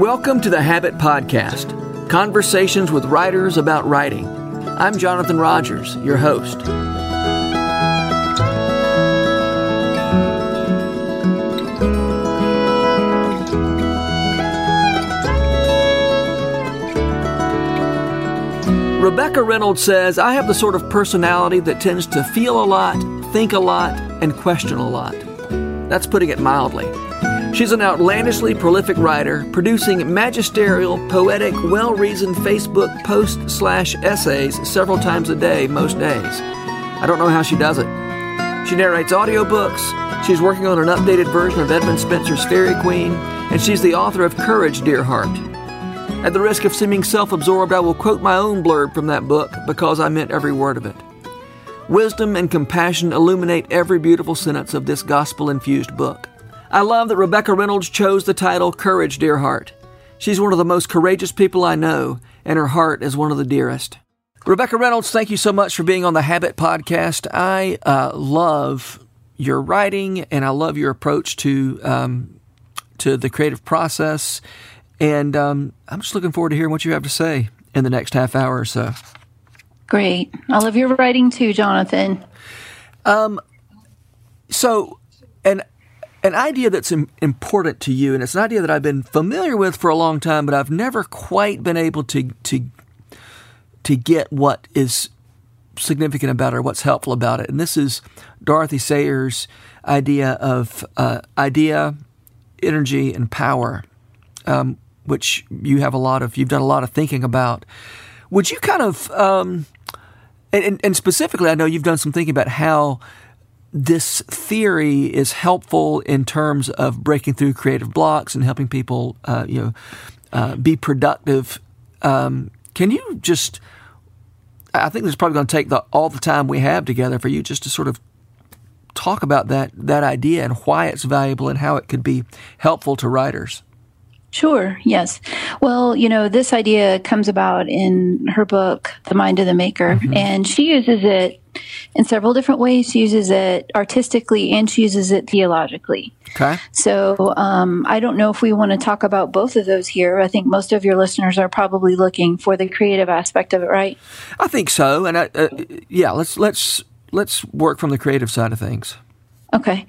Welcome to the Habit Podcast conversations with writers about writing. I'm Jonathan Rogers, your host. Rebecca Reynolds says, I have the sort of personality that tends to feel a lot, think a lot, and question a lot. That's putting it mildly. She's an outlandishly prolific writer, producing magisterial, poetic, well reasoned Facebook post slash essays several times a day, most days. I don't know how she does it. She narrates audiobooks, she's working on an updated version of Edmund Spenser's Faerie Queene, and she's the author of Courage, Dear Heart. At the risk of seeming self absorbed, I will quote my own blurb from that book because I meant every word of it. Wisdom and compassion illuminate every beautiful sentence of this gospel infused book. I love that Rebecca Reynolds chose the title Courage, Dear Heart. She's one of the most courageous people I know, and her heart is one of the dearest. Rebecca Reynolds, thank you so much for being on the Habit Podcast. I uh, love your writing, and I love your approach to um, to the creative process. And um, I'm just looking forward to hearing what you have to say in the next half hour or so. Great. I love your writing too, Jonathan. Um, so, and an idea that's important to you, and it's an idea that I've been familiar with for a long time, but I've never quite been able to to to get what is significant about it or what's helpful about it. And this is Dorothy Sayers' idea of uh, idea, energy, and power, um, which you have a lot of. You've done a lot of thinking about. Would you kind of, um, and, and specifically, I know you've done some thinking about how this theory is helpful in terms of breaking through creative blocks and helping people, uh, you know, uh, be productive. Um, can you just? I think this is probably going to take the, all the time we have together for you just to sort of talk about that that idea and why it's valuable and how it could be helpful to writers. Sure, yes. Well, you know, this idea comes about in her book, The Mind of the Maker, mm-hmm. and she uses it in several different ways. She uses it artistically and she uses it theologically. Okay. So um, I don't know if we want to talk about both of those here. I think most of your listeners are probably looking for the creative aspect of it, right? I think so. And I, uh, yeah, let's let's let's work from the creative side of things. Okay.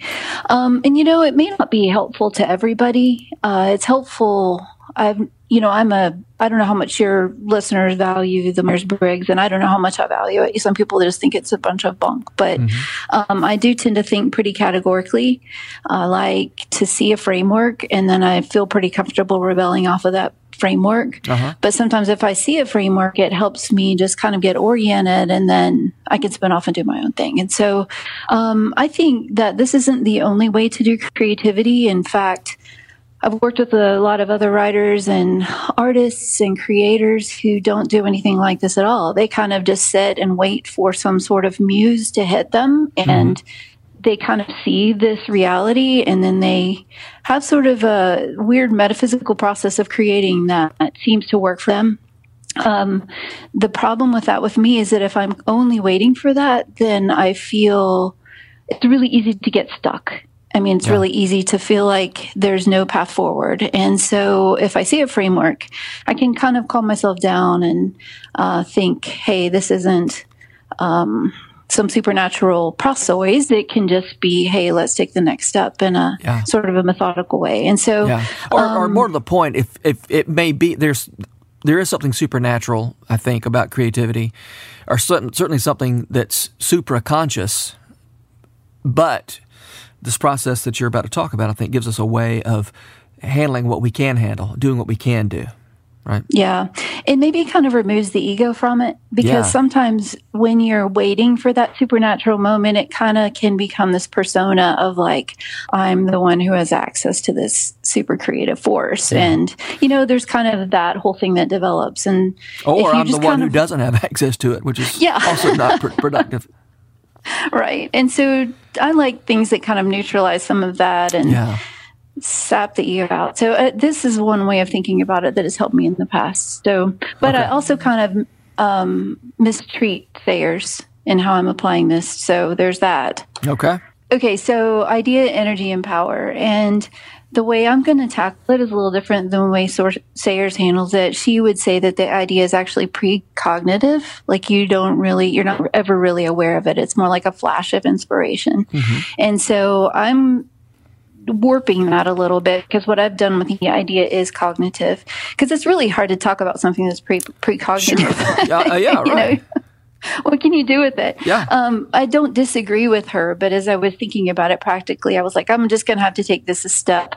Um, and you know, it may not be helpful to everybody. Uh, it's helpful. I've, you know, I'm a, I don't know how much your listeners value the Myers Briggs, and I don't know how much I value it. Some people just think it's a bunch of bunk, but mm-hmm. um, I do tend to think pretty categorically. I like to see a framework, and then I feel pretty comfortable rebelling off of that framework. Uh-huh. But sometimes if I see a framework, it helps me just kind of get oriented and then I can spin off and do my own thing. And so um, I think that this isn't the only way to do creativity. In fact, I've worked with a lot of other writers and artists and creators who don't do anything like this at all. They kind of just sit and wait for some sort of muse to hit them and mm-hmm they kind of see this reality and then they have sort of a weird metaphysical process of creating that seems to work for them. Um, the problem with that with me is that if I'm only waiting for that, then I feel it's really easy to get stuck. I mean, it's yeah. really easy to feel like there's no path forward. And so if I see a framework, I can kind of calm myself down and uh, think, hey, this isn't. Um, some supernatural process. It can just be, hey, let's take the next step in a yeah. sort of a methodical way. And so, yeah. or, um, or more to the point, if if it may be there's there is something supernatural, I think, about creativity, or certainly something that's supra conscious, but this process that you're about to talk about, I think, gives us a way of handling what we can handle, doing what we can do right? Yeah. It maybe kind of removes the ego from it because yeah. sometimes when you're waiting for that supernatural moment, it kind of can become this persona of like, I'm the one who has access to this super creative force. Yeah. And, you know, there's kind of that whole thing that develops. And, or I'm the one who doesn't have access to it, which is yeah. also not pr- productive. Right. And so I like things that kind of neutralize some of that and, yeah sap the ego out. So uh, this is one way of thinking about it that has helped me in the past. So, but okay. I also kind of um, mistreat Sayers in how I'm applying this. So there's that. Okay. okay, so idea, energy, and power. And the way I'm going to tackle it is a little different than the way Sayers handles it. She would say that the idea is actually precognitive. Like you don't really, you're not ever really aware of it. It's more like a flash of inspiration. Mm-hmm. And so I'm warping that a little bit because what I've done with the idea is cognitive because it's really hard to talk about something that's pre precognitive. Sure. yeah, uh, yeah, right. what can you do with it? Yeah. Um, I don't disagree with her, but as I was thinking about it practically, I was like, I'm just going to have to take this a step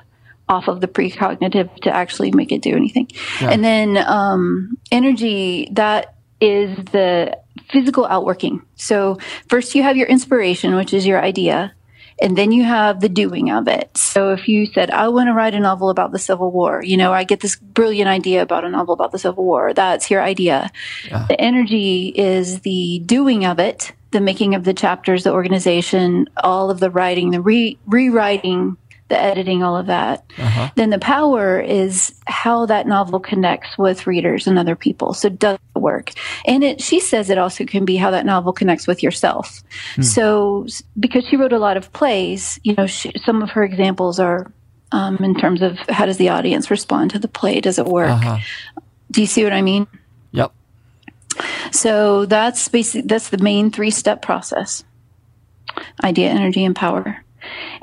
off of the precognitive to actually make it do anything. Yeah. And then um, energy, that is the physical outworking. So first you have your inspiration, which is your idea and then you have the doing of it. So if you said, I want to write a novel about the Civil War, you know, I get this brilliant idea about a novel about the Civil War. That's your idea. Yeah. The energy is the doing of it, the making of the chapters, the organization, all of the writing, the re- rewriting, the editing, all of that. Uh-huh. Then the power is how that novel connects with readers and other people. So does it work? And it, she says it also can be how that novel connects with yourself. Hmm. So because she wrote a lot of plays, you know, she, some of her examples are um, in terms of how does the audience respond to the play? Does it work? Uh-huh. Do you see what I mean? Yep. So that's basically that's the main three step process: idea, energy, and power.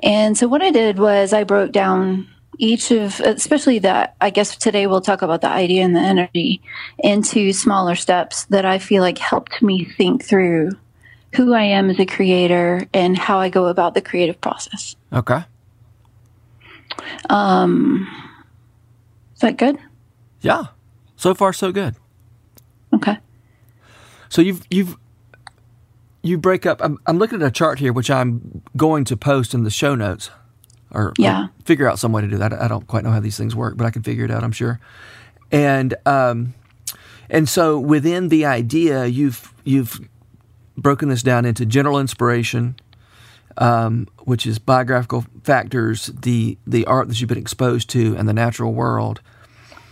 And so what I did was I broke down each of, especially that, I guess today we'll talk about the idea and the energy into smaller steps that I feel like helped me think through who I am as a creator and how I go about the creative process. Okay. Um, is that good? Yeah. So far, so good. Okay. So you've you've you break up. I'm, I'm, looking at a chart here, which I'm going to post in the show notes, or, yeah. or figure out some way to do that. I don't quite know how these things work, but I can figure it out. I'm sure. And um, and so within the idea, you've you've broken this down into general inspiration, um, which is biographical factors, the the art that you've been exposed to, and the natural world,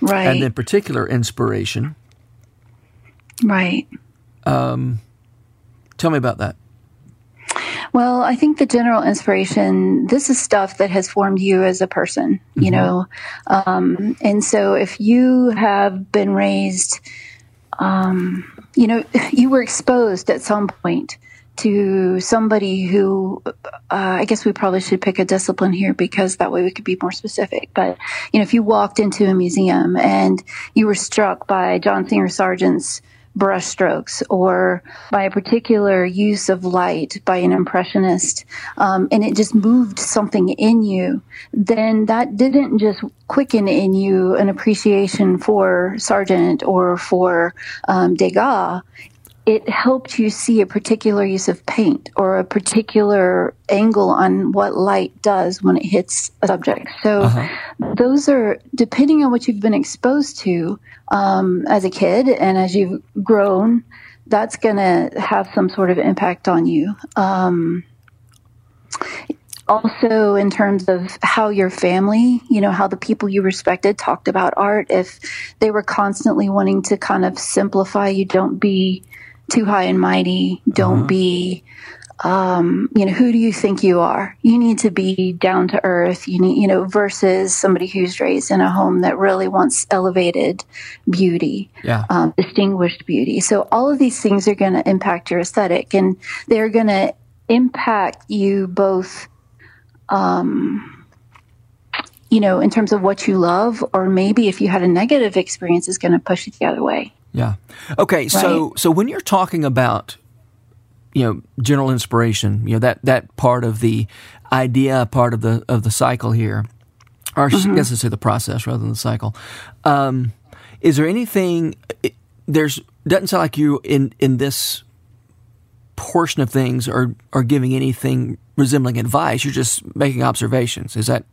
right? And then particular inspiration, right? Um, Tell me about that. Well, I think the general inspiration, this is stuff that has formed you as a person, mm-hmm. you know. Um, and so if you have been raised, um, you know, you were exposed at some point to somebody who, uh, I guess we probably should pick a discipline here because that way we could be more specific. But, you know, if you walked into a museum and you were struck by John Singer Sargent's brushstrokes or by a particular use of light by an impressionist, um, and it just moved something in you, then that didn't just quicken in you an appreciation for Sargent or for um, Degas it helped you see a particular use of paint or a particular angle on what light does when it hits a subject. So uh-huh. those are depending on what you've been exposed to um, as a kid and as you've grown. That's going to have some sort of impact on you. Um, also in terms of how your family, you know, how the people you respected talked about art. If they were constantly wanting to kind of simplify you, don't be too high and mighty. Don't uh-huh. be, um, you know, who do you think you are? You need to be down to earth. You need, you know, versus somebody who's raised in a home that really wants elevated beauty, yeah. um, distinguished beauty. So all of these things are going to impact your aesthetic and they're going to impact you both, um, you know, in terms of what you love, or maybe if you had a negative experience, is going to push you the other way. Yeah. Okay. Right? So so when you're talking about you know general inspiration, you know that that part of the idea, part of the of the cycle here, or mm-hmm. I guess I say the process rather than the cycle. Um, is there anything? There's doesn't sound like you in in this portion of things are are giving anything resembling advice. You're just making observations. Is that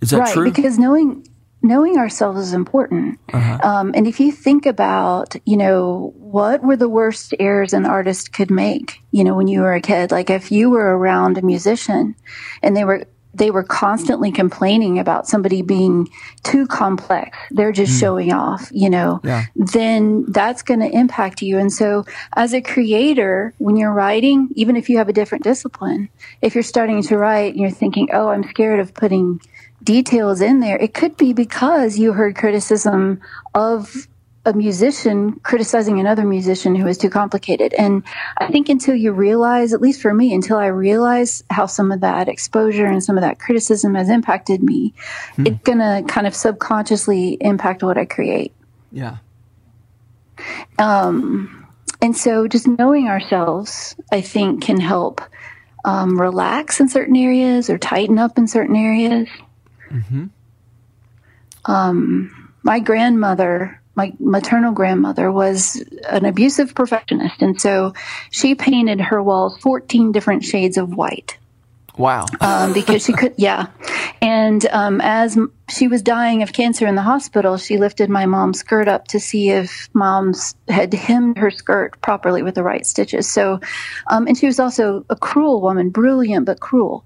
is that right, true? Because knowing knowing ourselves is important. Uh-huh. Um, and if you think about, you know, what were the worst errors an artist could make, you know, when you were a kid? Like if you were around a musician and they were they were constantly complaining about somebody being too complex. They're just mm. showing off, you know, yeah. then that's going to impact you. And so as a creator, when you're writing, even if you have a different discipline, if you're starting to write and you're thinking, oh, I'm scared of putting details in there, it could be because you heard criticism of a musician criticizing another musician who is too complicated. And I think until you realize, at least for me, until I realize how some of that exposure and some of that criticism has impacted me, hmm. it's going to kind of subconsciously impact what I create. Yeah. Um, and so just knowing ourselves, I think, can help um, relax in certain areas or tighten up in certain areas. Mm-hmm. Um, my grandmother my maternal grandmother was an abusive perfectionist. And so she painted her walls 14 different shades of white. Wow. um, because she could, yeah. And um, as she was dying of cancer in the hospital, she lifted my mom's skirt up to see if mom's had hemmed her skirt properly with the right stitches. So, um, and she was also a cruel woman, brilliant but cruel.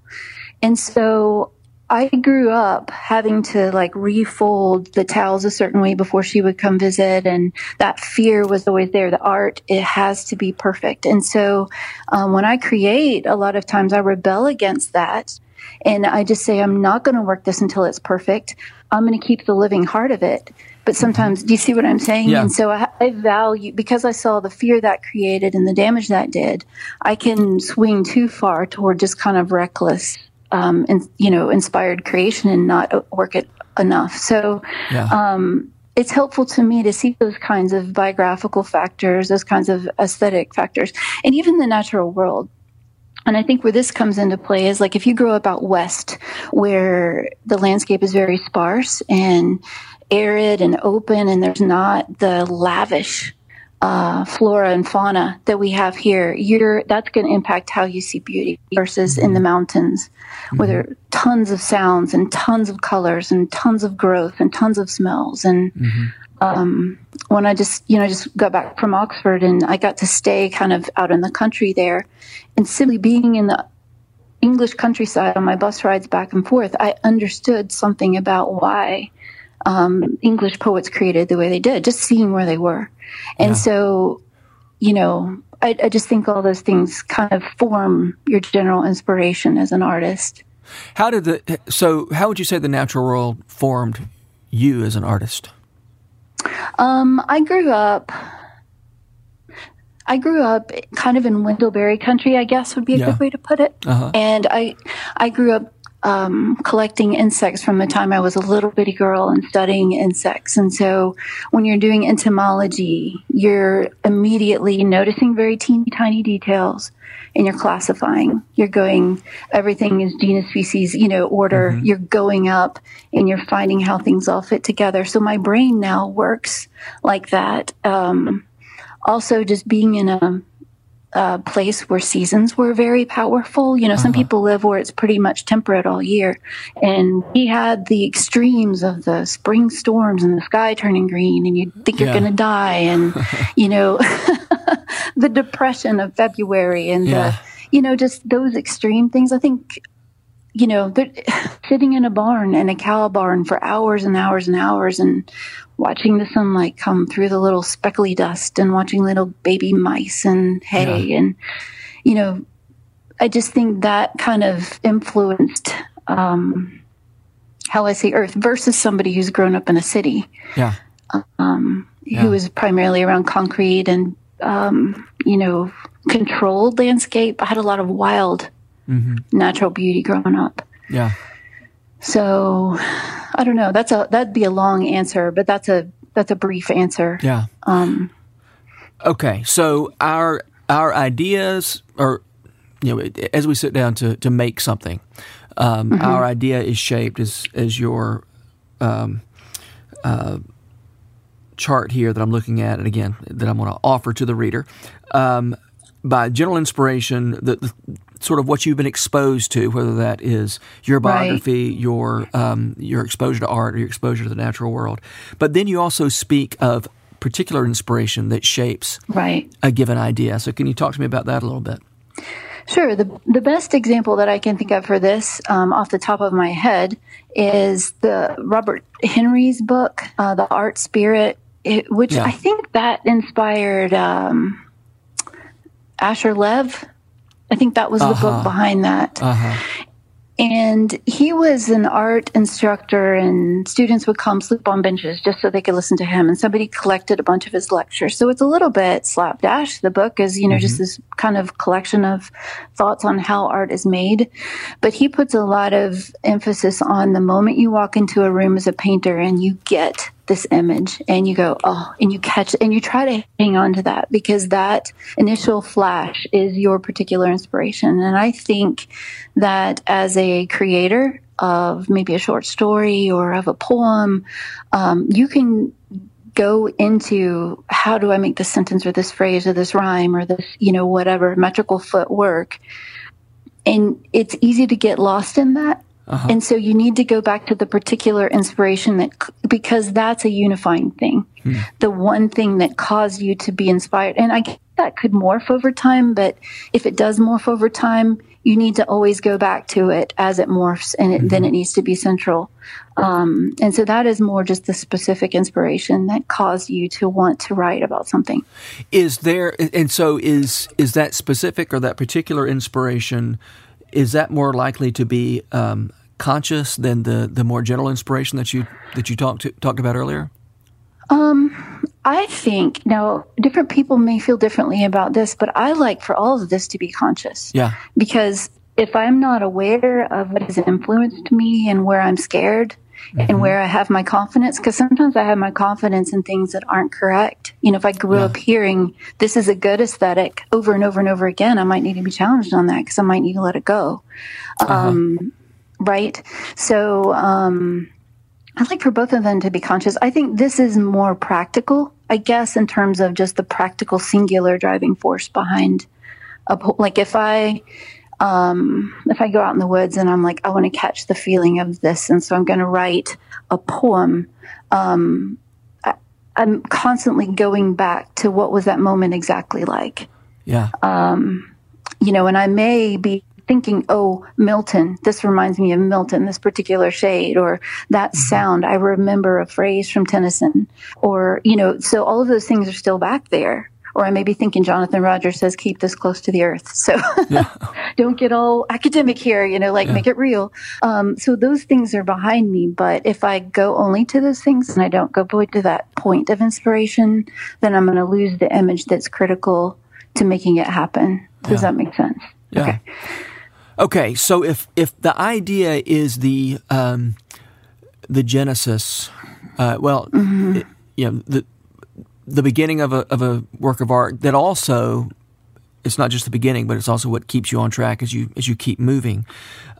And so I grew up having to like refold the towels a certain way before she would come visit, and that fear was always there. The art it has to be perfect, and so um, when I create, a lot of times I rebel against that, and I just say I'm not going to work this until it's perfect. I'm going to keep the living heart of it. But sometimes, do you see what I'm saying? Yeah. And so I, I value because I saw the fear that created and the damage that did. I can swing too far toward just kind of reckless um, in, you know, inspired creation and not work it enough. So, yeah. um, it's helpful to me to see those kinds of biographical factors, those kinds of aesthetic factors, and even the natural world. And I think where this comes into play is like if you grow up out west where the landscape is very sparse and arid and open and there's not the lavish uh, flora and fauna that we have here, you're that's going to impact how you see beauty versus in the mountains, mm-hmm. where there are tons of sounds and tons of colors and tons of growth and tons of smells. And mm-hmm. um, when I just you know just got back from Oxford and I got to stay kind of out in the country there, and simply being in the English countryside on my bus rides back and forth, I understood something about why um, English poets created the way they did, just seeing where they were. And yeah. so, you know, I, I just think all those things kind of form your general inspiration as an artist. How did the so? How would you say the natural world formed you as an artist? Um, I grew up. I grew up kind of in Wendell Berry country, I guess would be a yeah. good way to put it. Uh-huh. And I, I grew up um, collecting insects from the time I was a little bitty girl and studying insects. And so when you're doing entomology, you're immediately noticing very teeny tiny details and you're classifying. You're going, everything is genus, species, you know, order. Mm-hmm. You're going up and you're finding how things all fit together. So my brain now works like that. Um, also, just being in a a place where seasons were very powerful. You know, uh-huh. some people live where it's pretty much temperate all year. And we had the extremes of the spring storms and the sky turning green and you think yeah. you're going to die. And, you know, the depression of February and yeah. the, you know, just those extreme things. I think you know, sitting in a barn in a cow barn for hours and hours and hours and watching the sunlight come through the little speckly dust and watching little baby mice and hay yeah. and, you know, I just think that kind of influenced um, how I see Earth versus somebody who's grown up in a city. Yeah. Um, yeah. Who is primarily around concrete and, um, you know, controlled landscape. I had a lot of wild mm-hmm. natural beauty growing up. Yeah. So I don't know. That's a that'd be a long answer, but that's a that's a brief answer. Yeah. Um, okay. So our our ideas are you know as we sit down to to make something, um, mm-hmm. our idea is shaped as as your um, uh, chart here that I'm looking at, and again that I'm going to offer to the reader. Um, by general inspiration, the, the, sort of what you've been exposed to, whether that is your biography, right. your um, your exposure to art, or your exposure to the natural world. But then you also speak of particular inspiration that shapes right. a given idea. So, can you talk to me about that a little bit? Sure. The the best example that I can think of for this, um, off the top of my head, is the Robert Henri's book, uh, "The Art Spirit," it, which yeah. I think that inspired um, Asher Lev. I think that was uh-huh. the book uh-huh. behind that. Uh-huh. And he was an art instructor, and students would come sleep on benches just so they could listen to him. And somebody collected a bunch of his lectures. So it's a little bit slapdash. The book is, you know, mm-hmm. just this kind of collection of thoughts on how art is made. But he puts a lot of emphasis on the moment you walk into a room as a painter and you get this image and you go, oh, and you catch and you try to hang on to that because that initial flash is your particular inspiration. And I think that as a creator of maybe a short story or of a poem, um, you can go into how do I make this sentence or this phrase or this rhyme or this, you know, whatever metrical footwork. And it's easy to get lost in that uh-huh. And so you need to go back to the particular inspiration that, because that's a unifying thing. Hmm. The one thing that caused you to be inspired. And I guess that could morph over time, but if it does morph over time, you need to always go back to it as it morphs and it, mm-hmm. then it needs to be central. Um, and so that is more just the specific inspiration that caused you to want to write about something. Is there, and so is, is that specific or that particular inspiration is that more likely to be um, conscious than the, the more general inspiration that you that you talked to, talked about earlier? Um, I think now different people may feel differently about this, but I like for all of this to be conscious. Yeah. Because if I'm not aware of what has influenced me and where I'm scared, mm-hmm. and where I have my confidence. Because sometimes I have my confidence in things that aren't correct. You know, if I grew yeah. up hearing this is a good aesthetic over and over and over again, I might need to be challenged on that because I might need to let it go. Uh-huh. Um, right? So, um, I'd like for both of them to be conscious. I think this is more practical, I guess, in terms of just the practical singular driving force behind a like if I um, if I go out in the woods and I'm like, I want to catch the feeling of this, and so I'm going to write a poem. Um, I, am constantly going back to what was that moment exactly like. Yeah. Um, you know, and I may be thinking, oh, Milton, this reminds me of Milton, this particular shade, or that mm-hmm. sound. I remember a phrase from Tennyson, or, you know, so all of those things are still back there or I may be thinking Jonathan Rogers says, keep this close to the earth. So yeah. don't get all academic here, you know, like yeah. make it real. Um, so those things are behind me. But if I go only to those things and I don't go to that point of inspiration, then I'm going to lose the image that's critical to making it happen. Does yeah. that make sense? Yeah. Okay. Okay. So if, if the idea is the, um, the genesis, uh, well, mm-hmm. it, you know, the, the beginning of a of a work of art that also it's not just the beginning, but it's also what keeps you on track as you as you keep moving.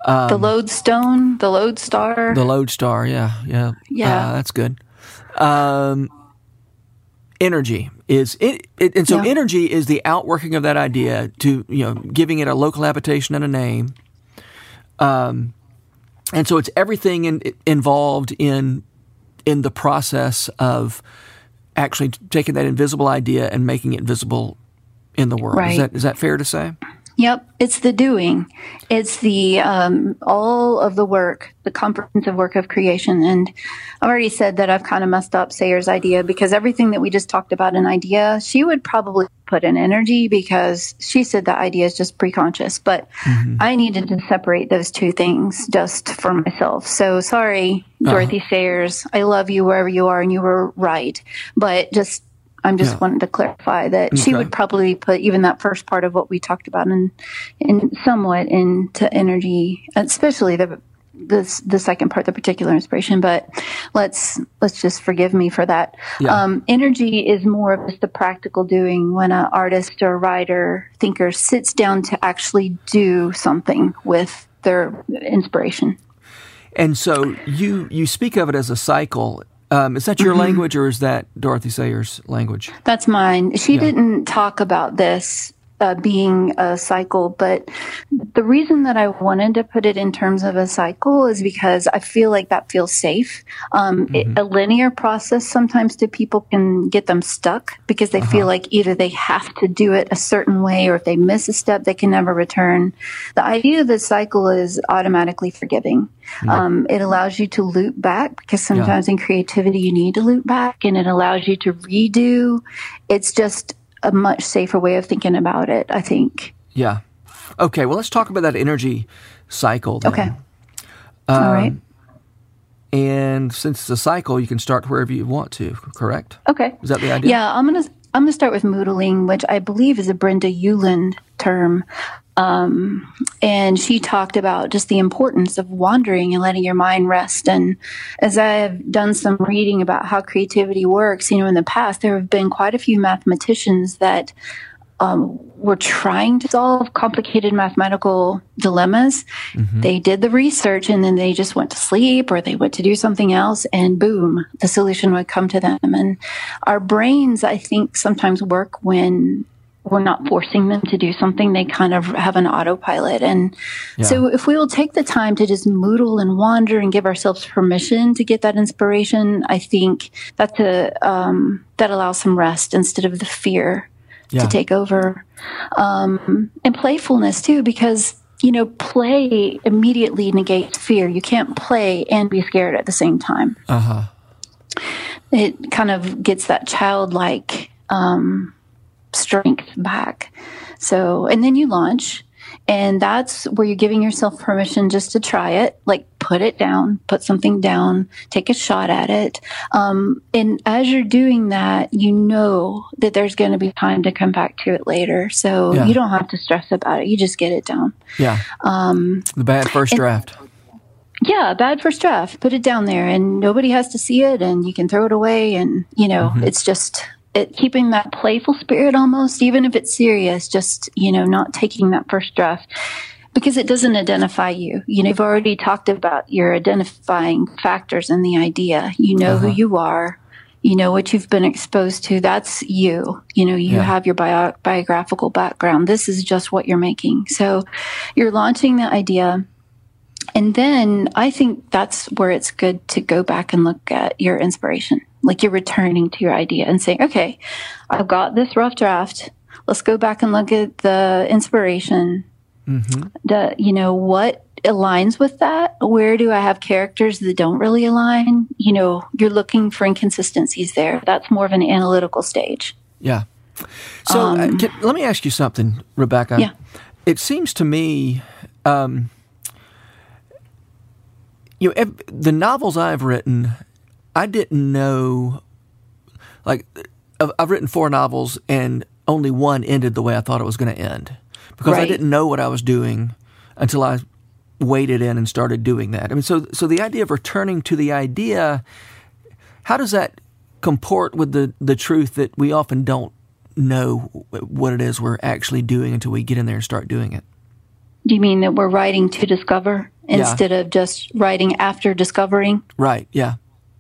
Um, the lodestone, the lodestar, the lodestar. Yeah, yeah, yeah. Uh, that's good. Um, energy is it, it and so yeah. energy is the outworking of that idea to you know giving it a local habitation and a name. Um, and so it's everything in, involved in in the process of actually taking that invisible idea and making it visible in the world. Right. Is that is that fair to say? Yep, it's the doing. It's the um, all of the work, the comprehensive work of creation. And I've already said that I've kind of messed up Sayers' idea because everything that we just talked about an idea, she would probably put in energy because she said the idea is just preconscious. But mm-hmm. I needed to separate those two things just for myself. So sorry, uh-huh. Dorothy uh-huh. Sayers. I love you wherever you are, and you were right. But just I'm just yeah. wanting to clarify that okay. she would probably put even that first part of what we talked about in, in somewhat into energy, especially the the the second part, the particular inspiration. But let's let's just forgive me for that. Yeah. Um, energy is more of just the practical doing when an artist or writer thinker sits down to actually do something with their inspiration. And so you you speak of it as a cycle um, is that your mm-hmm. language or is that Dorothy Sayers' language? That's mine. She yeah. didn't talk about this uh, being a cycle. But the reason that I wanted to put it in terms of a cycle is because I feel like that feels safe. Um, mm-hmm. it, a linear process sometimes to people can get them stuck because they uh-huh. feel like either they have to do it a certain way or if they miss a step, they can never return. The idea of the cycle is automatically forgiving. Mm-hmm. Um, it allows you to loop back because sometimes yeah. in creativity you need to loop back and it allows you to redo. It's just a much safer way of thinking about it, I think. Yeah. Okay, well, let's talk about that energy cycle. Then. Okay. Um, All right. And since it's a cycle, you can start wherever you want to, correct? Okay. Is that the idea? Yeah, I'm going to I'm going to start with moodling, which I believe is a Brenda Ueland term. Um, and she talked about just the importance of wandering and letting your mind rest. And as I have done some reading about how creativity works, you know, in the past, there have been quite a few mathematicians that um, were trying to solve complicated mathematical dilemmas. Mm-hmm. They did the research and then they just went to sleep or they went to do something else, and boom, the solution would come to them. And our brains, I think, sometimes work when we're not forcing them to do something. They kind of have an autopilot. And yeah. so if we will take the time to just moodle and wander and give ourselves permission to get that inspiration, I think that's a, um, that allows some rest instead of the fear yeah. to take over. Um, and playfulness too, because you know, play immediately negates fear. You can't play and be scared at the same time. Uh-huh. It kind of gets that childlike um, strength back. So, and then you launch, and that's where you're giving yourself permission just to try it, like put it down, put something down, take a shot at it. Um, and as you're doing that, you know that there's going to be time to come back to it later. So yeah. you don't have to stress about it. You just get it down. Yeah. Um, the bad first and, draft. Yeah, bad first draft. Put it down there, and nobody has to see it, and you can throw it away. And you know, mm-hmm. it's just it, keeping that playful spirit almost, even if it's serious, just, you know, not taking that first draft because it doesn't identify you. You know, you've already talked about your identifying factors in the idea. You know uh-huh. who you are. You know what you've been exposed to. That's you. You know, you yeah. have your bio- biographical background. This is just what you're making. So you're launching the idea. And then I think that's where it's good to go back and look at your inspiration like you're returning to your idea and saying, okay, I've got this rough draft. Let's go back and look at the inspiration. Mm-hmm. The, you know, what aligns with that? Where do I have characters that don't really align? You know, you're looking for inconsistencies there. That's more of an analytical stage. Yeah. So uh, um, uh, can, let me ask you something, Rebecca. Yeah. It seems to me, um, you know, the novels I've written I didn't know, like, I've written four novels and only one ended the way I thought it was going to end because right. I didn't know what I was doing until I waded in and started doing that. I mean, so so the idea of returning to the idea, how does that comport with the the truth that we often don't know what it is we're actually doing until we get in there and start doing it? Do you mean that we're writing to discover instead yeah. of just writing after discovering? Right. Yeah.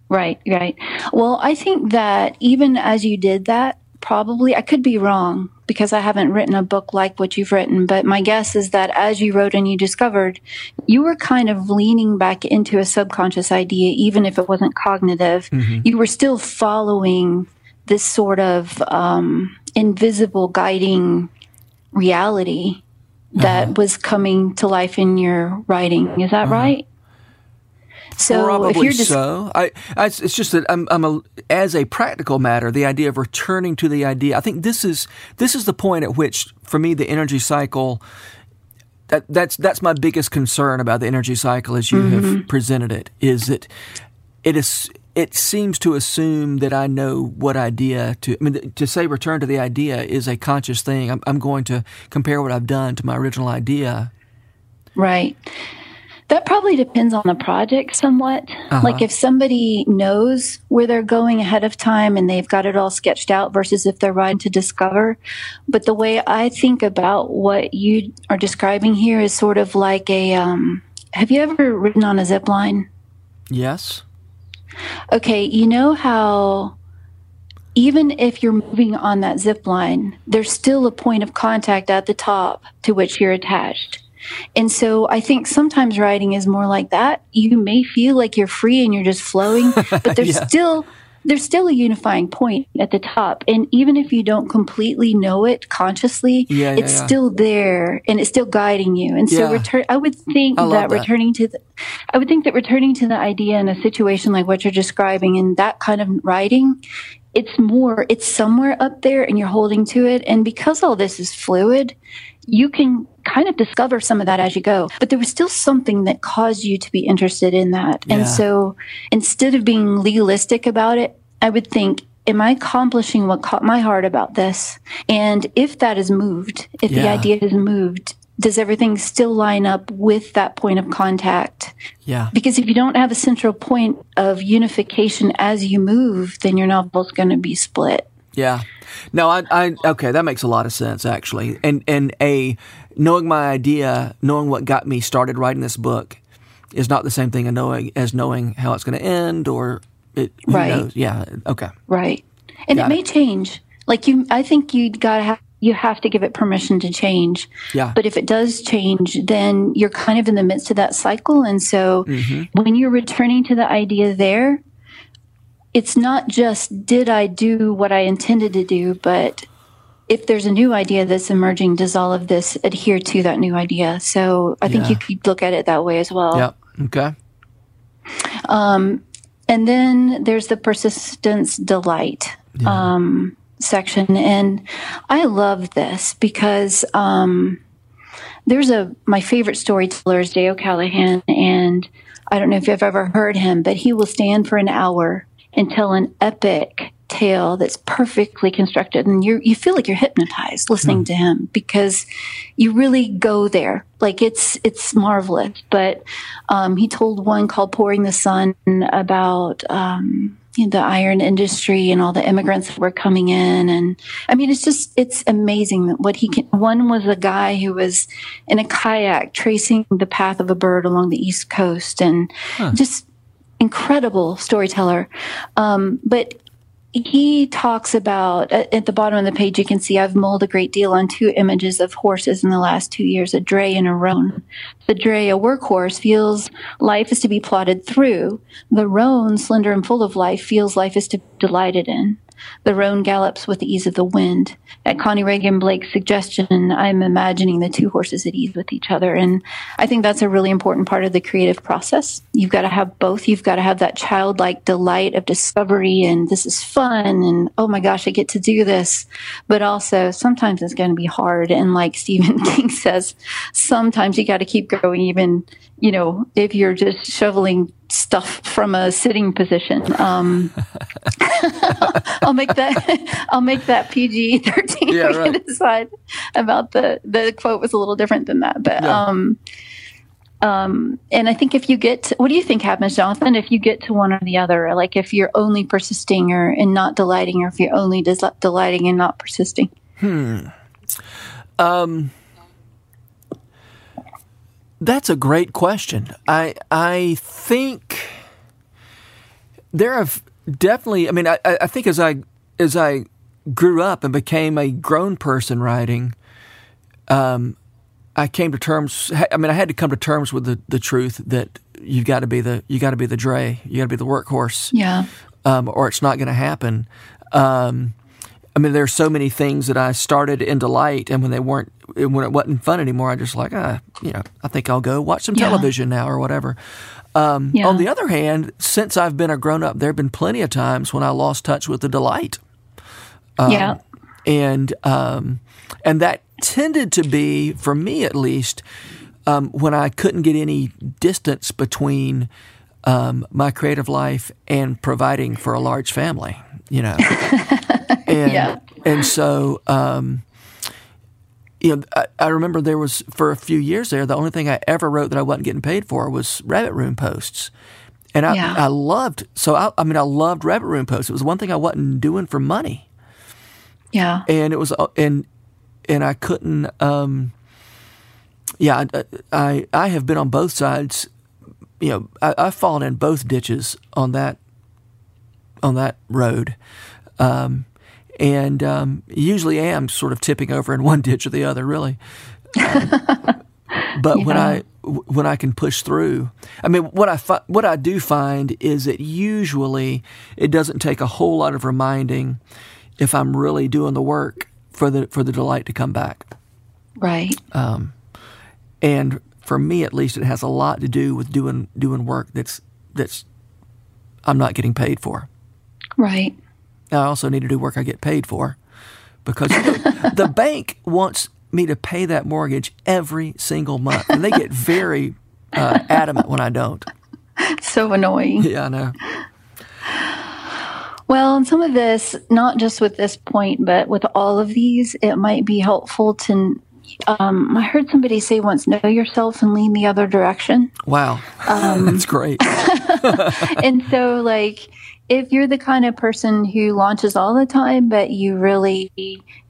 Right, right. Well, I think that even as you did that, probably, I could be wrong because I haven't written a book like what you've written, but my guess is that as you wrote and you discovered, you were kind of leaning back into a subconscious idea, even if it wasn't cognitive. Mm-hmm. You were still following this sort of um, invisible guiding reality that uh-huh. was coming to life in your writing. Is that uh-huh. right? So Probably so. I, I, it's just that I'm, I'm a, as a practical matter, the idea of returning to the idea. I think this is this is the point at which, for me, the energy cycle. That, that's that's my biggest concern about the energy cycle, as you mm-hmm. have presented it, is that it is it seems to assume that I know what idea to. I mean, to say return to the idea is a conscious thing. I'm, I'm going to compare what I've done to my original idea. Right. That probably depends on the project somewhat. Uh-huh. Like if somebody knows where they're going ahead of time and they've got it all sketched out versus if they're riding to discover. But the way I think about what you are describing here is sort of like a um, have you ever ridden on a zip line? Yes. Okay, you know how even if you're moving on that zip line, there's still a point of contact at the top to which you're attached. And so I think sometimes writing is more like that. You may feel like you're free and you're just flowing, but there's yeah. still there's still a unifying point at the top. And even if you don't completely know it consciously, yeah, yeah, it's yeah. still there and it's still guiding you. And so return, I would think I that, that, returning to the, I would think that returning to the idea in a situation like what you're describing in that kind of writing, it's more, it's somewhere up there and you're holding to it. And because all this is fluid, you can kind of discover some of that as you go. But there was still something that caused you to be interested in that. Yeah. And so instead of being legalistic about it, I would think, am I accomplishing what caught my heart about this? And if that is moved, if yeah. the idea is moved, does everything still line up with that point of contact? Yeah. Because if you don't have a central point of unification as you move, then your novel's going to be split. Yeah. No, I, I, okay, that makes a lot of sense actually. And, and a, knowing my idea, knowing what got me started writing this book is not the same thing as knowing, as knowing how it's going to end or it, right. Knows? Yeah. Okay. Right. And got it may it. change. Like you, I think you gotta have, you have to give it permission to change. Yeah. But if it does change, then you're kind of in the midst of that cycle. And so mm-hmm. when you're returning to the idea there, it's not just did I do what I intended to do, but if there's a new idea that's emerging, does all of this adhere to that new idea? So I think yeah. you could look at it that way as well. Yeah. Okay. Um, and then there's the persistence delight yeah. um, section. And I love this because um, there's a, my favorite storyteller is Day Callahan, And I don't know if you've ever heard him, but he will stand for an hour and tell an epic tale that's perfectly constructed and you you feel like you're hypnotized listening mm. to him because you really go there like it's it's marvelous but um, he told one called pouring the sun about um, you know, the iron industry and all the immigrants that were coming in and i mean it's just it's amazing what he can one was a guy who was in a kayak tracing the path of a bird along the east coast and huh. just incredible storyteller. Um, but he talks about at the bottom of the page you can see i've mulled a great deal on two images of horses in the last two years a dray and a roan. The dray a workhorse feels life is to be plodded through. The roan slender and full of life feels life is to be delighted in the roan gallops with the ease of the wind. At Connie Regan-Blake's suggestion, I'm imagining the two horses at ease with each other. And I think that's a really important part of the creative process. You've got to have both. You've got to have that childlike delight of discovery and this is fun and oh my gosh, I get to do this. But also sometimes it's going to be hard. And like Stephen King says, sometimes you got to keep going even, you know, if you're just shoveling stuff from a sitting position. Um, I'll make that I'll make that PG thirteen. Yeah, we right. can decide about the the quote was a little different than that, but yeah. um, um, and I think if you get, to, what do you think happens, Jonathan? If you get to one or the other, like if you're only persisting or and not delighting, or if you're only des- delighting and not persisting. Hmm. Um. That's a great question. I I think there have definitely. I mean, I, I think as I as I grew up and became a grown person writing, um, I came to terms. I mean, I had to come to terms with the, the truth that you've got to be the you got to be the dray, you got to be the workhorse, yeah, um, or it's not going to happen. Um, I mean, there are so many things that I started in delight, and when they weren't, when it wasn't fun anymore, I just like, ah, you know, I think I'll go watch some yeah. television now or whatever. Um, yeah. On the other hand, since I've been a grown up, there have been plenty of times when I lost touch with the delight. Um, yeah, and um, and that tended to be, for me at least, um, when I couldn't get any distance between um, my creative life and providing for a large family. You know. And, yeah. And so, um, you know, I, I, remember there was for a few years there, the only thing I ever wrote that I wasn't getting paid for was rabbit room posts. And I, yeah. I loved, so I, I mean, I loved rabbit room posts. It was one thing I wasn't doing for money. Yeah. And it was, uh, and, and I couldn't, um, yeah, I, I, I have been on both sides. You know, I, I've fallen in both ditches on that, on that road. Um, and um, usually am sort of tipping over in one ditch or the other, really. Um, but yeah. when I when I can push through, I mean, what I fi- what I do find is that usually it doesn't take a whole lot of reminding if I'm really doing the work for the for the delight to come back. Right. Um, and for me, at least, it has a lot to do with doing doing work that's that's I'm not getting paid for. Right. I also need to do work I get paid for because the bank wants me to pay that mortgage every single month, and they get very uh, adamant when I don't. So annoying. Yeah, I know. Well, and some of this, not just with this point, but with all of these, it might be helpful to. Um, I heard somebody say once, know yourself and lean the other direction. Wow. Um, That's great. and so, like, if you're the kind of person who launches all the time, but you really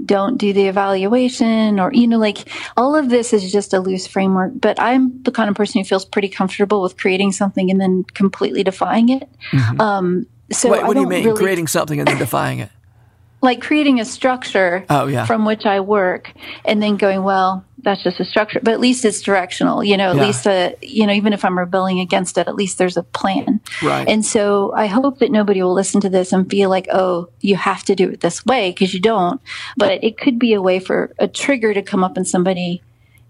don't do the evaluation or, you know, like all of this is just a loose framework, but I'm the kind of person who feels pretty comfortable with creating something and then completely defying it. Mm-hmm. Um, so Wait, what do you mean really, creating something and then defying it? Like creating a structure oh, yeah. from which I work and then going, well, that's just a structure, but at least it's directional, you know, at yeah. least, a, you know, even if I'm rebelling against it, at least there's a plan. Right. And so I hope that nobody will listen to this and feel like, oh, you have to do it this way because you don't. But it could be a way for a trigger to come up in somebody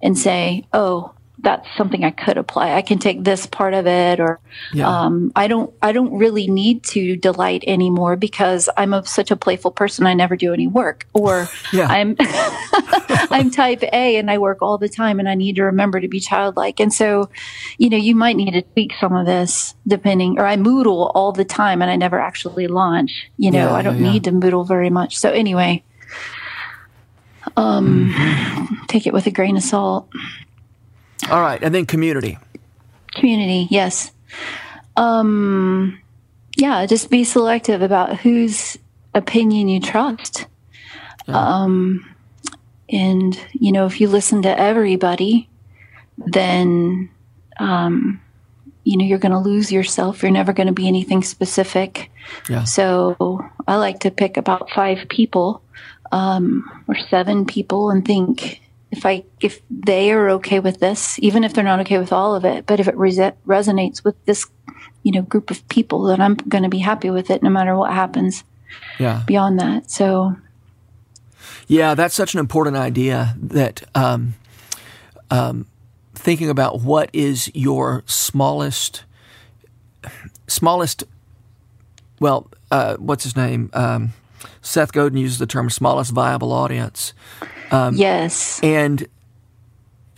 and say, oh, that's something I could apply. I can take this part of it, or yeah. um, I don't. I don't really need to delight anymore because I'm a, such a playful person. I never do any work, or I'm I'm type A and I work all the time, and I need to remember to be childlike. And so, you know, you might need to tweak some of this depending. Or I Moodle all the time, and I never actually launch. You know, yeah, I don't yeah, need to Moodle very much. So anyway. Um, mm-hmm. take it with a grain of salt. All right, and then community. Community, yes. Um, yeah, just be selective about whose opinion you trust. Yeah. Um, and you know, if you listen to everybody, then um, you know you're going to lose yourself. You're never going to be anything specific. Yeah. So I like to pick about five people um, or seven people and think if I if they are okay with this, even if they're not okay with all of it, but if it resonates with this, you know, group of people, then I'm going to be happy with it no matter what happens. Yeah. Beyond that, so. Yeah, that's such an important idea that um, um, thinking about what is your smallest, smallest, well, uh, what's his name? Um, Seth Godin uses the term smallest viable audience. Um, yes. And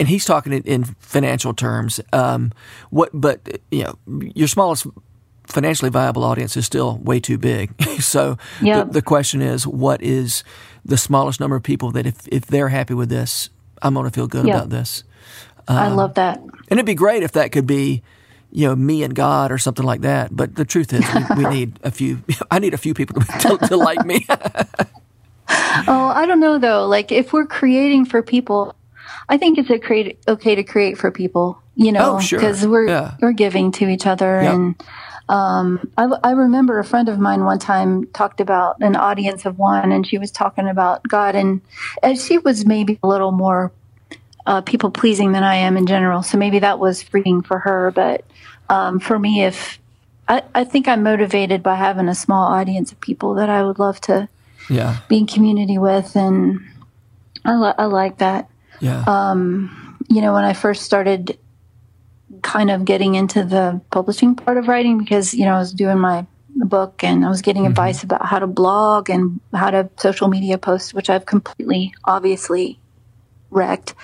and he's talking in, in financial terms. Um, what, but you know, your smallest financially viable audience is still way too big. so yep. the, the, question is, what is the smallest number of people that if if they're happy with this, I'm going to feel good yep. about this. Um, I love that. And it'd be great if that could be you know, me and God or something like that. But the truth is, we, we need a few. I need a few people to, to, to like me. oh, I don't know though. Like if we're creating for people, I think it's a create, okay to create for people. You know, because oh, we're yeah. we're giving to each other yep. and. Um, I, I, remember a friend of mine one time talked about an audience of one, and she was talking about God, and, and she was maybe a little more uh, people pleasing than I am in general. So maybe that was freeing for her. But um, for me, if I, I, think I'm motivated by having a small audience of people that I would love to yeah. be in community with, and I, li- I like that. Yeah. Um, you know, when I first started kind of getting into the publishing part of writing, because you know I was doing my book and I was getting mm-hmm. advice about how to blog and how to social media post, which I've completely, obviously wrecked.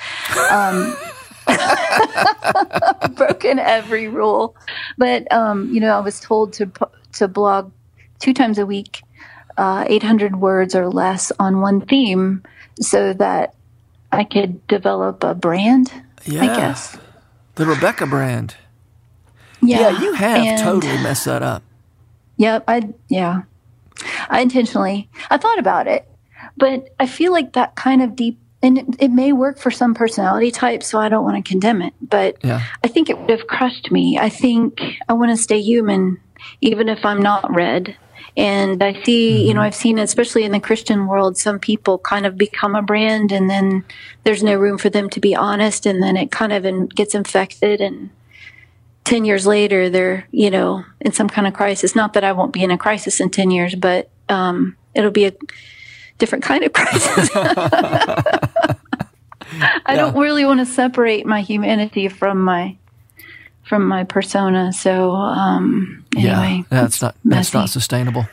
Um, broken every rule. But um, you know, I was told to to blog two times a week, uh, 800 words or less on one theme, so that I could develop a brand. Yeah, I guess the Rebecca brand. Yeah, yeah you have and, totally messed that up. Yep, I yeah, I intentionally. I thought about it, but I feel like that kind of deep and it, it, may work for some personality types, so I don't want to condemn it. But yeah. I think it would have crushed me. I think I want to stay human, even if I'm not read. And I see, mm-hmm. you know, I've seen, especially in the Christian world, some people kind of become a brand and then there's no room for them to be honest. And then it kind of in, gets infected. And 10 years later, they're, you know, in some kind of crisis. Not that I won't be in a crisis in 10 years, but um, it'll be a different kind of crisis. I yeah. don't really want to separate my humanity from my from my persona. So um, anyway, yeah, that's not that's not sustainable.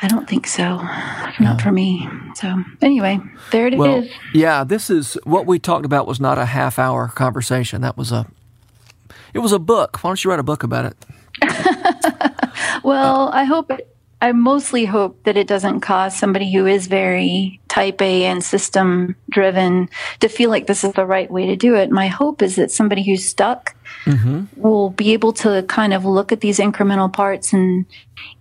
I don't think so. Not yeah. for me. So anyway, there it well, is. Yeah, this is what we talked about. Was not a half hour conversation. That was a. It was a book. Why don't you write a book about it? well, uh, I hope it, I mostly hope that it doesn't cause somebody who is very type A and system driven to feel like this is the right way to do it. My hope is that somebody who's stuck mm-hmm. will be able to kind of look at these incremental parts and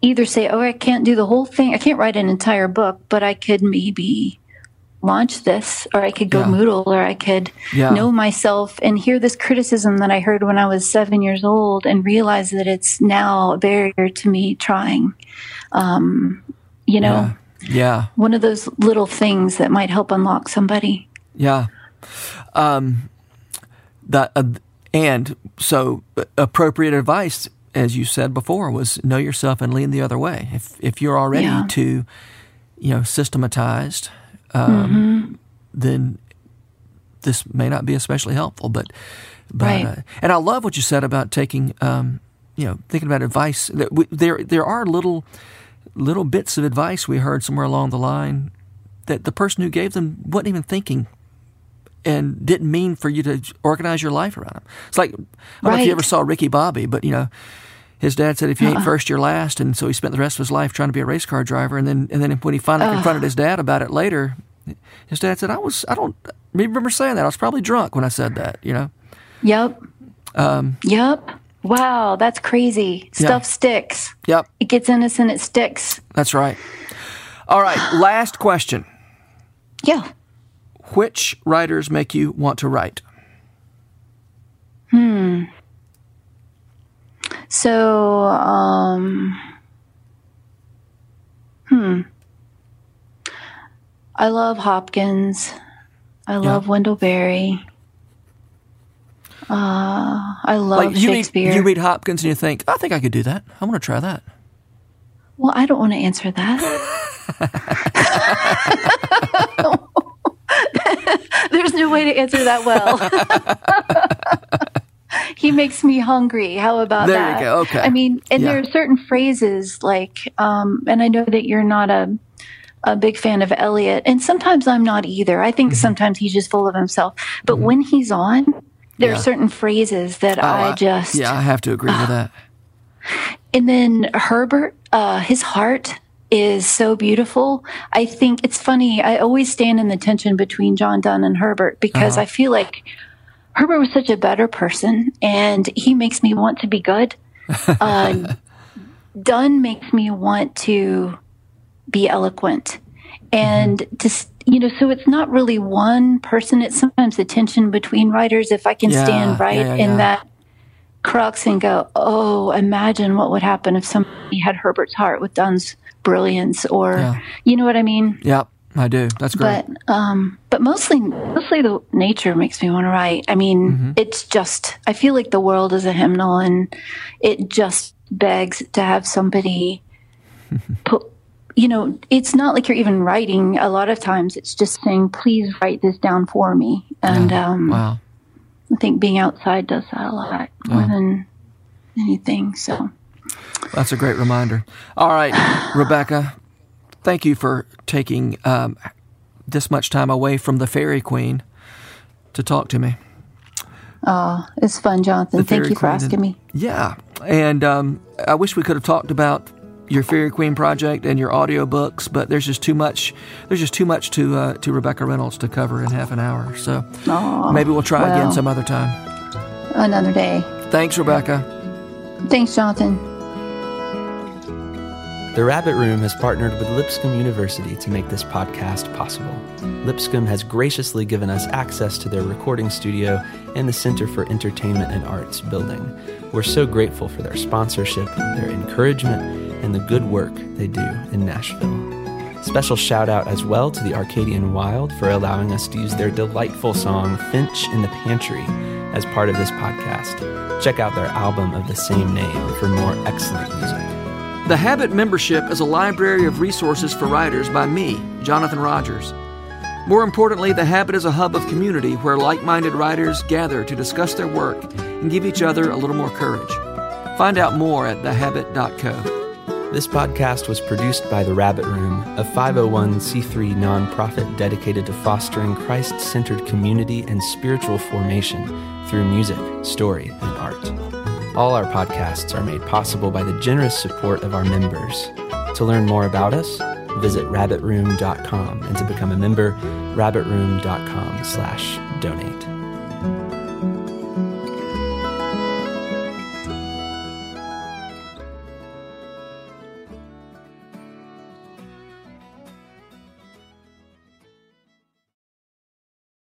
either say, Oh, I can't do the whole thing. I can't write an entire book, but I could maybe launch this or I could go yeah. Moodle or I could yeah. know myself and hear this criticism that I heard when I was seven years old and realize that it's now a barrier to me trying um, you know, yeah. yeah. one of those little things that might help unlock somebody. Yeah. Um, that, uh, and so uh, appropriate advice, as you said before, was know yourself and lean the other way. If, if you're already yeah. too, you know, systematized, um, mm-hmm. then this may not be especially helpful, but, but, right. uh, and I love what you said about taking, um, you know, thinking about advice. There, there are little, little bits of advice we heard somewhere along the line that the person who gave them wasn't even thinking and didn't mean for you to organize your life around them. It's like I don't right. know if you ever saw Ricky Bobby, but you know, his dad said if you uh-uh. ain't first, you're last, and so he spent the rest of his life trying to be a race car driver. And then and then when he finally uh. confronted his dad about it later, his dad said, "I was I don't remember saying that. I was probably drunk when I said that." You know. Yep. Um, yep. Wow, that's crazy. Stuff yeah. sticks. Yep. It gets in us and it sticks. That's right. All right, last question. Yeah. Which writers make you want to write? Hmm. So, um, hmm. I love Hopkins. I love yeah. Wendell Berry. Uh, I love like you Shakespeare. Read, you read Hopkins and you think, I think I could do that. I want to try that. Well, I don't want to answer that. There's no way to answer that well. he makes me hungry. How about there that? There you go. Okay. I mean, and yeah. there are certain phrases like, um, and I know that you're not a a big fan of Eliot, and sometimes I'm not either. I think mm-hmm. sometimes he's just full of himself. But mm-hmm. when he's on, there yeah. are certain phrases that oh, I just yeah I have to agree uh, with that. And then Herbert, uh, his heart is so beautiful. I think it's funny. I always stand in the tension between John Donne and Herbert because uh-huh. I feel like Herbert was such a better person, and he makes me want to be good. Uh, Donne makes me want to be eloquent and mm-hmm. to you know, so it's not really one person. It's sometimes the tension between writers. If I can yeah, stand right yeah, yeah, in that crux and go, oh, imagine what would happen if somebody had Herbert's heart with Donne's brilliance, or you know what I mean? Yeah, I do. That's great. But um, but mostly, mostly the nature makes me want to write. I mean, mm-hmm. it's just I feel like the world is a hymnal, and it just begs to have somebody put you know, it's not like you're even writing. A lot of times it's just saying, please write this down for me. And um, wow. I think being outside does that a lot more than anything. So that's a great reminder. All right, Rebecca, thank you for taking um, this much time away from the Faerie Queene to talk to me. Oh, it's fun, Jonathan. Thank you for asking and, me. Yeah. And um, I wish we could have talked about your Faerie Queene project and your audiobooks, but there's just too much. There's just too much to uh, to Rebecca Reynolds to cover in half an hour. So Aww, maybe we'll try well, again some other time. Another day. Thanks, Rebecca. Thanks, Jonathan. The Rabbit Room has partnered with Lipscomb University to make this podcast possible. Lipscomb has graciously given us access to their recording studio and the Center for Entertainment and Arts building. We're so grateful for their sponsorship, their encouragement, and the good work they do in Nashville. Special shout out as well to the Arcadian Wild for allowing us to use their delightful song Finch in the Pantry as part of this podcast. Check out their album of the same name for more excellent music. The Habit membership is a library of resources for writers by me, Jonathan Rogers. More importantly, The Habit is a hub of community where like minded writers gather to discuss their work and give each other a little more courage. Find out more at thehabit.co. This podcast was produced by The Rabbit Room, a 501c3 nonprofit dedicated to fostering Christ centered community and spiritual formation through music, story, and art. All our podcasts are made possible by the generous support of our members. To learn more about us, visit rabbitroom.com and to become a member, rabbitroom.com slash donate.